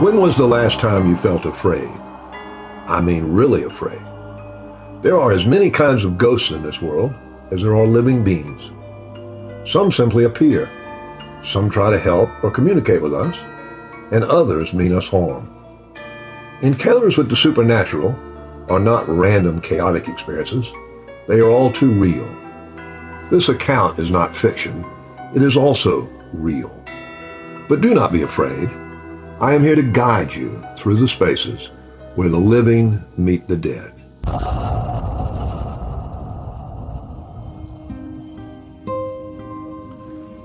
When was the last time you felt afraid? I mean, really afraid. There are as many kinds of ghosts in this world as there are living beings. Some simply appear. Some try to help or communicate with us, and others mean us harm. Encounters with the supernatural are not random chaotic experiences. They are all too real. This account is not fiction. It is also real. But do not be afraid. I am here to guide you through the spaces where the living meet the dead.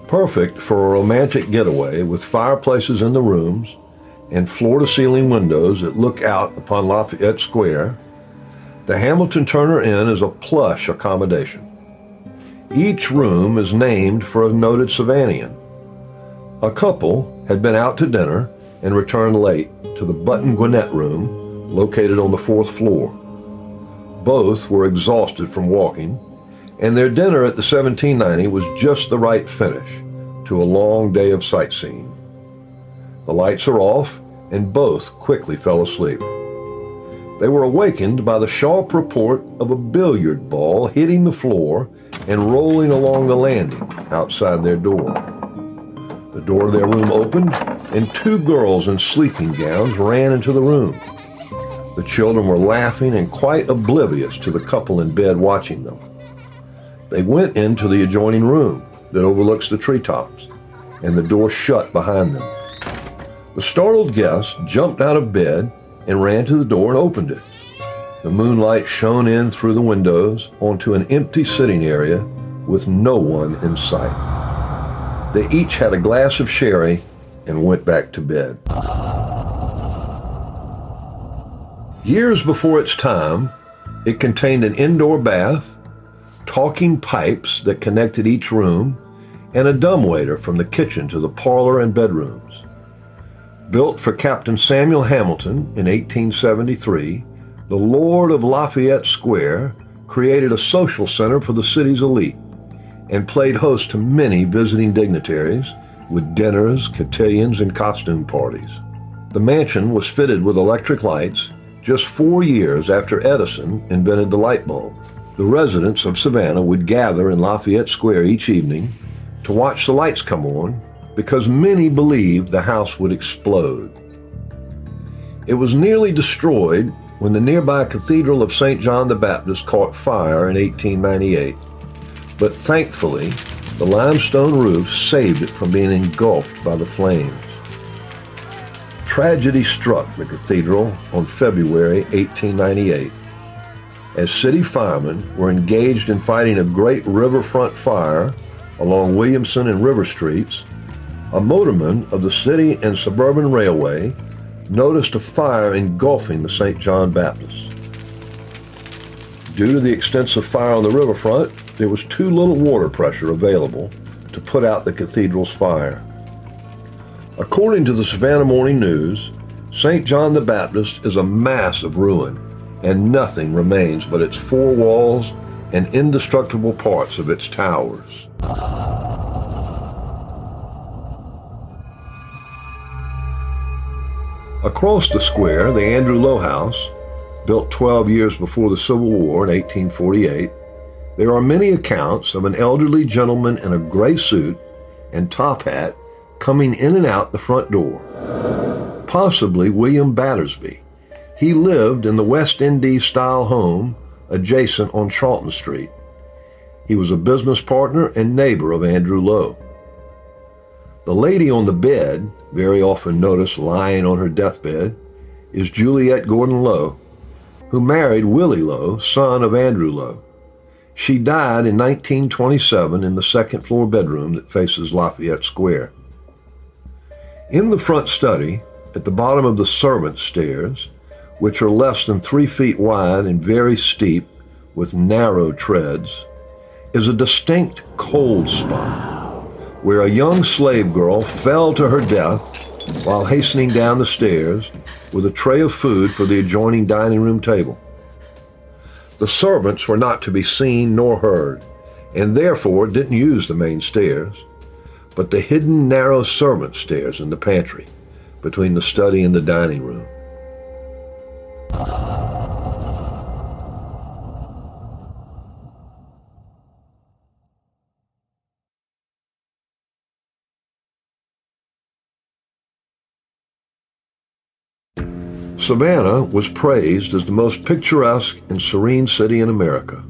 Perfect for a romantic getaway with fireplaces in the rooms and floor-to-ceiling windows that look out upon Lafayette Square, the Hamilton Turner Inn is a plush accommodation. Each room is named for a noted Savannahian. A couple had been out to dinner and returned late to the Button Gwinnett room located on the fourth floor. Both were exhausted from walking, and their dinner at the 1790 was just the right finish to a long day of sightseeing. The lights are off, and both quickly fell asleep. They were awakened by the sharp report of a billiard ball hitting the floor and rolling along the landing outside their door. The door of their room opened, and two girls in sleeping gowns ran into the room. The children were laughing and quite oblivious to the couple in bed watching them. They went into the adjoining room that overlooks the treetops, and the door shut behind them. The startled guests jumped out of bed and ran to the door and opened it. The moonlight shone in through the windows onto an empty sitting area with no one in sight. They each had a glass of sherry and went back to bed. Years before its time, it contained an indoor bath, talking pipes that connected each room, and a dumbwaiter from the kitchen to the parlor and bedrooms. Built for Captain Samuel Hamilton in 1873, the Lord of Lafayette Square created a social center for the city's elite and played host to many visiting dignitaries with dinners, cotillions, and costume parties. The mansion was fitted with electric lights just four years after Edison invented the light bulb. The residents of Savannah would gather in Lafayette Square each evening to watch the lights come on because many believed the house would explode. It was nearly destroyed when the nearby Cathedral of St. John the Baptist caught fire in 1898. But thankfully, the limestone roof saved it from being engulfed by the flames. Tragedy struck the cathedral on February 1898 as city firemen were engaged in fighting a great riverfront fire along Williamson and River Streets, a motorman of the City and Suburban Railway noticed a fire engulfing the St. John Baptist. Due to the extensive fire on the riverfront, there was too little water pressure available to put out the cathedral's fire. According to the Savannah Morning News, St. John the Baptist is a mass of ruin, and nothing remains but its four walls and indestructible parts of its towers. Across the square, the Andrew Low House, built 12 years before the Civil War in 1848, there are many accounts of an elderly gentleman in a gray suit and top hat coming in and out the front door. Possibly William Battersby. He lived in the West Indies style home adjacent on Charlton Street. He was a business partner and neighbor of Andrew Low. The lady on the bed, very often noticed lying on her deathbed, is Juliette Gordon Low, who married Willie Low, son of Andrew Low. She died in 1927 in the second floor bedroom that faces Lafayette Square. In the front study, at the bottom of the servants' stairs, which are less than three feet wide and very steep with narrow treads, is a distinct cold spot where a young slave girl fell to her death while hastening down the stairs with a tray of food for the adjoining dining room table. The servants were not to be seen nor heard, and therefore didn't use the main stairs, but the hidden narrow servant stairs in the pantry, between the study and the dining room. Savannah was praised as the most picturesque and serene city in America.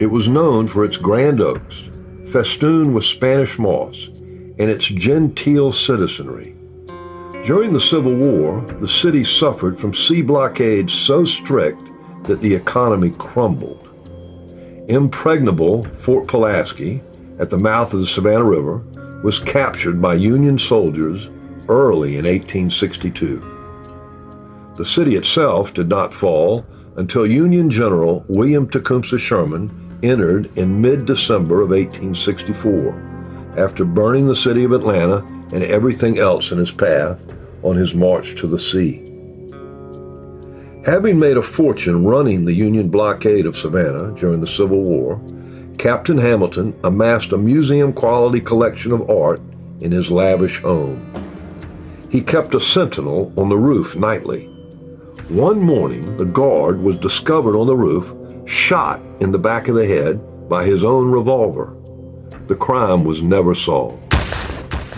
It was known for its grand oaks, festooned with Spanish moss, and its genteel citizenry. During the Civil War, the city suffered from sea blockades so strict that the economy crumbled. Impregnable Fort Pulaski, at the mouth of the Savannah River, was captured by Union soldiers early in 1862. The city itself did not fall until Union General William Tecumseh Sherman entered in mid December of 1864, after burning the city of Atlanta and everything else in his path on his march to the sea. Having made a fortune running the Union blockade of Savannah during the Civil War, Captain Hamilton amassed a museum quality collection of art in his lavish home. He kept a sentinel on the roof nightly one morning, the guard was discovered on the roof, shot in the back of the head by his own revolver. The crime was never solved.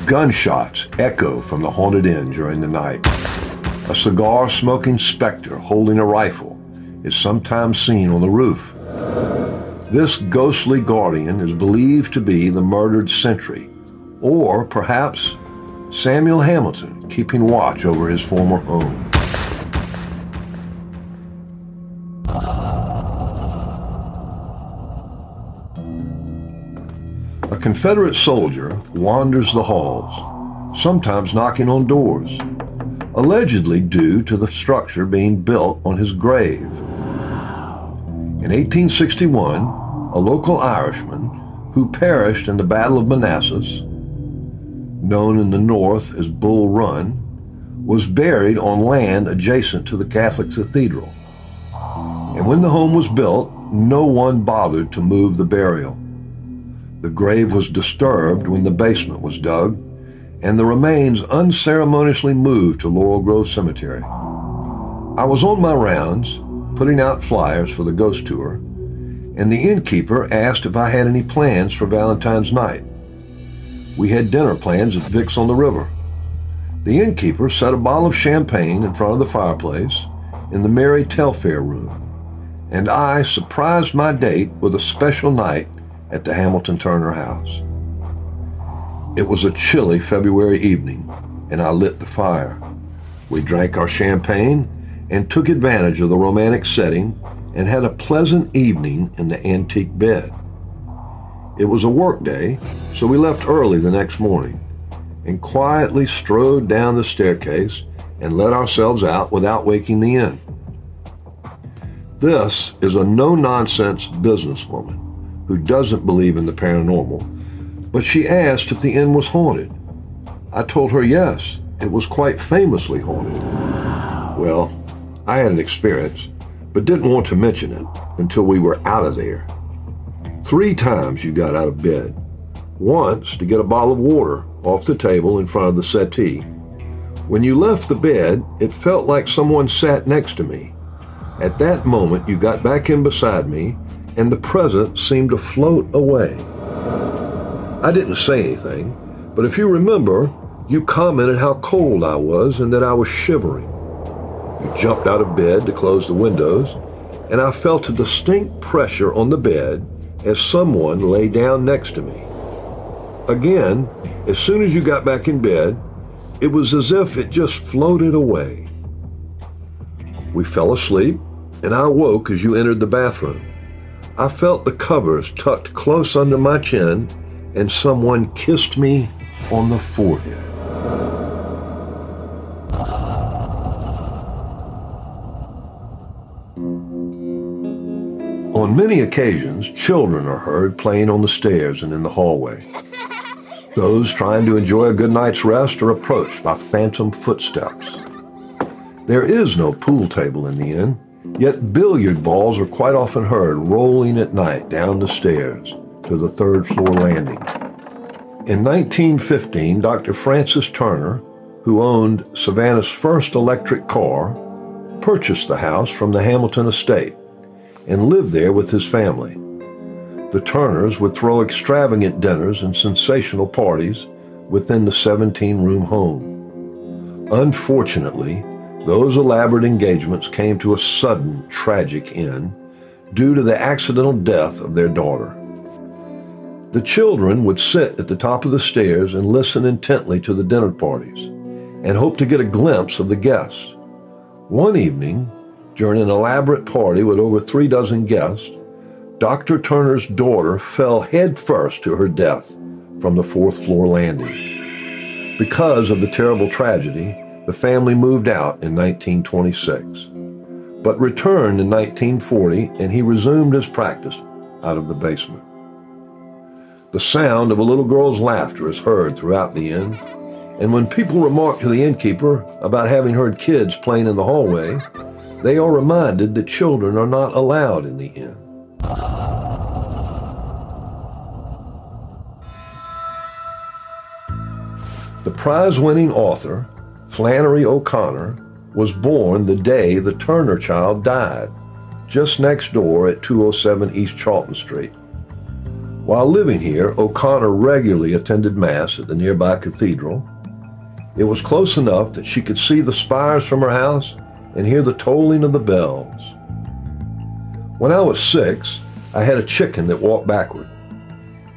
Gunshots echo from the haunted inn during the night. A cigar smoking specter holding a rifle is sometimes seen on the roof. This ghostly guardian is believed to be the murdered sentry, or perhaps Samuel Hamilton keeping watch over his former home. Confederate soldier wanders the halls, sometimes knocking on doors, allegedly due to the structure being built on his grave. In 1861, a local Irishman who perished in the Battle of Manassas, known in the North as Bull Run, was buried on land adjacent to the Catholic cathedral. And when the home was built, no one bothered to move the burial. The grave was disturbed when the basement was dug, and the remains unceremoniously moved to Laurel Grove Cemetery. I was on my rounds, putting out flyers for the ghost tour, and the innkeeper asked if I had any plans for Valentine's night. We had dinner plans at Vic's on the River. The innkeeper set a bottle of champagne in front of the fireplace in the Mary Telfair room, and I surprised my date with a special night at the Hamilton Turner house. It was a chilly February evening, and I lit the fire. We drank our champagne and took advantage of the romantic setting and had a pleasant evening in the antique bed. It was a work day, so we left early the next morning and quietly strode down the staircase and let ourselves out without waking the inn. This is a no nonsense businesswoman who doesn't believe in the paranormal, but she asked if the inn was haunted. I told her yes, it was quite famously haunted. Well, I had an experience, but didn't want to mention it until we were out of there. Three times you got out of bed. Once to get a bottle of water off the table in front of the settee. When you left the bed, it felt like someone sat next to me. At that moment, you got back in beside me and the present seemed to float away. I didn't say anything, but if you remember, you commented how cold I was and that I was shivering. You jumped out of bed to close the windows, and I felt a distinct pressure on the bed as someone lay down next to me. Again, as soon as you got back in bed, it was as if it just floated away. We fell asleep, and I woke as you entered the bathroom. I felt the covers tucked close under my chin, and someone kissed me on the forehead. On many occasions, children are heard playing on the stairs and in the hallway. Those trying to enjoy a good night's rest are approached by phantom footsteps. There is no pool table in the inn, Yet billiard balls are quite often heard rolling at night down the stairs to the third floor landing. In 1915, Dr. Francis Turner, who owned Savannah's first electric car, purchased the house from the Hamilton estate and lived there with his family. The Turners would throw extravagant dinners and sensational parties within the 17 room home. Unfortunately, those elaborate engagements came to a sudden, tragic end due to the accidental death of their daughter. The children would sit at the top of the stairs and listen intently to the dinner parties and hope to get a glimpse of the guests. One evening, during an elaborate party with over three dozen guests, Dr. Turner's daughter fell headfirst to her death from the fourth floor landing. Because of the terrible tragedy, the family moved out in 1926, but returned in 1940 and he resumed his practice out of the basement. The sound of a little girl's laughter is heard throughout the inn, and when people remark to the innkeeper about having heard kids playing in the hallway, they are reminded that children are not allowed in the inn. The prize winning author, Flannery O'Connor, was born the day the Turner child died, just next door at 207 East Charlton Street. While living here, O'Connor regularly attended Mass at the nearby cathedral. It was close enough that she could see the spires from her house and hear the tolling of the bells. When I was six, I had a chicken that walked backward,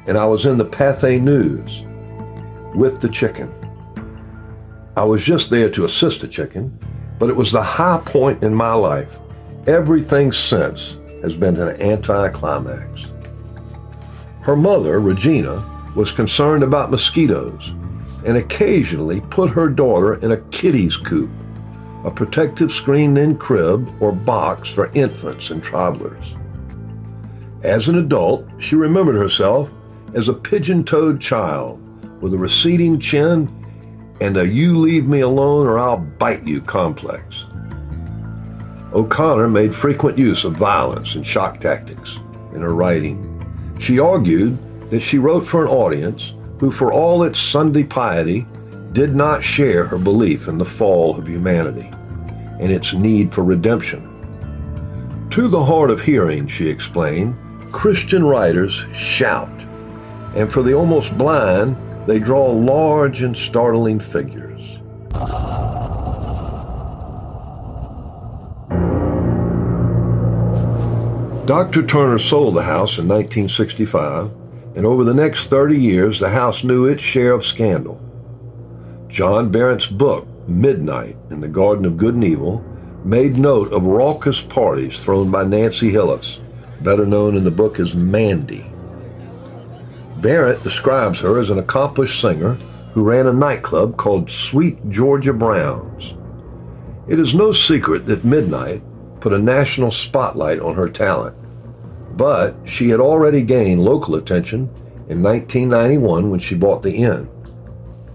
and I was in the Pathé News with the chicken. I was just there to assist the chicken, but it was the high point in my life. Everything since has been an anticlimax. Her mother, Regina, was concerned about mosquitoes and occasionally put her daughter in a kiddie's coop, a protective screened in crib or box for infants and toddlers. As an adult, she remembered herself as a pigeon toed child with a receding chin and a you leave me alone or I'll bite you complex. O'Connor made frequent use of violence and shock tactics in her writing she argued that she wrote for an audience who, for all its Sunday piety, did not share her belief in the fall of humanity and its need for redemption. To the hard of hearing, she explained, Christian writers shout, and for the almost blind, they draw large and startling figures. Dr. Turner sold the house in 1965, and over the next 30 years, the house knew its share of scandal. John Berendt's book, Midnight in the Garden of Good and Evil, made note of raucous parties thrown by Nancy Hillis, better known in the book as Mandy. Berendt describes her as an accomplished singer who ran a nightclub called Sweet Georgia Brown's. It is no secret that Midnight put a national spotlight on her talent. But she had already gained local attention in 1991 when she bought the inn.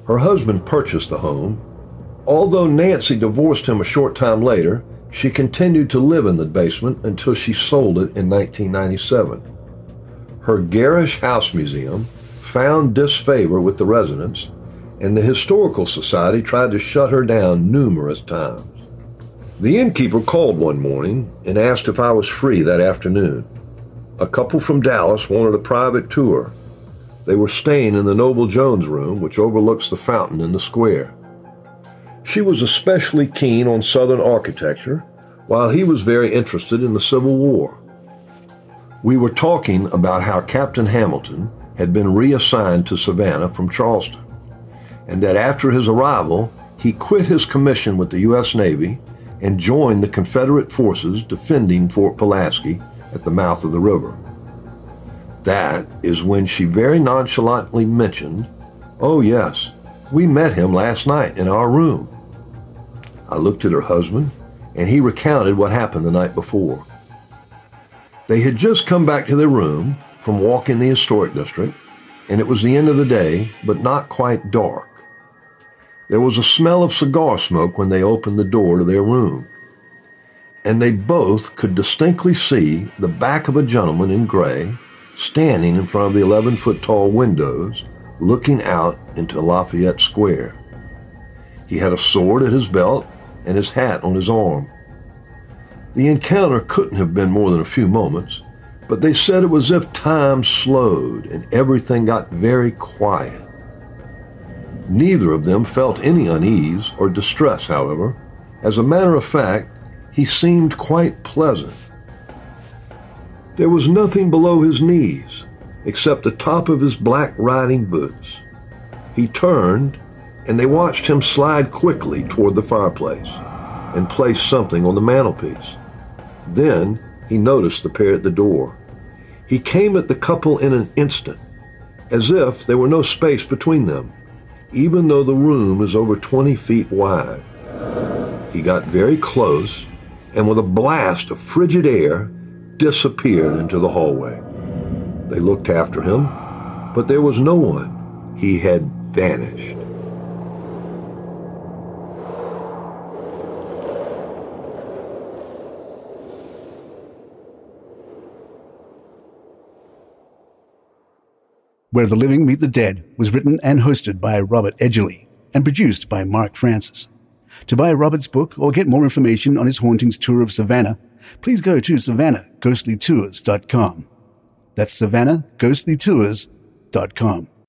Her husband purchased the home. Although Nancy divorced him a short time later, she continued to live in the basement until she sold it in 1997. Her garish house museum found disfavor with the residents, and the Historical Society tried to shut her down numerous times. The innkeeper called one morning and asked if I was free that afternoon. A couple from Dallas wanted a private tour. They were staying in the Noble Jones room, which overlooks the fountain in the square. She was especially keen on Southern architecture, while he was very interested in the Civil War. We were talking about how Captain Hamilton had been reassigned to Savannah from Charleston, and that after his arrival, he quit his commission with the U.S. Navy and joined the Confederate forces defending Fort Pulaski at the mouth of the river. That is when she very nonchalantly mentioned, Oh, yes, we met him last night in our room. I looked at her husband, and he recounted what happened the night before. They had just come back to their room from walking the historic district, and it was the end of the day, but not quite dark. There was a smell of cigar smoke when they opened the door to their room. And they both could distinctly see the back of a gentleman in gray standing in front of the 11 foot tall windows looking out into Lafayette Square. He had a sword at his belt and his hat on his arm. The encounter couldn't have been more than a few moments, but they said it was as if time slowed and everything got very quiet. Neither of them felt any unease or distress, however. As a matter of fact, he seemed quite pleasant. There was nothing below his knees except the top of his black riding boots. He turned, and they watched him slide quickly toward the fireplace and place something on the mantelpiece. Then he noticed the pair at the door. He came at the couple in an instant, as if there were no space between them, even though the room is over 20 feet wide. He got very close and with a blast of frigid air disappeared into the hallway. They looked after him, but there was no one. He had vanished. Where the Living Meet the Dead was written and hosted by Robert Edgerly and produced by Mark Francis. To buy Robert's book or get more information on his hauntings tour of Savannah, please go to savannahghostlytours.com. That's savannahghostlytours.com.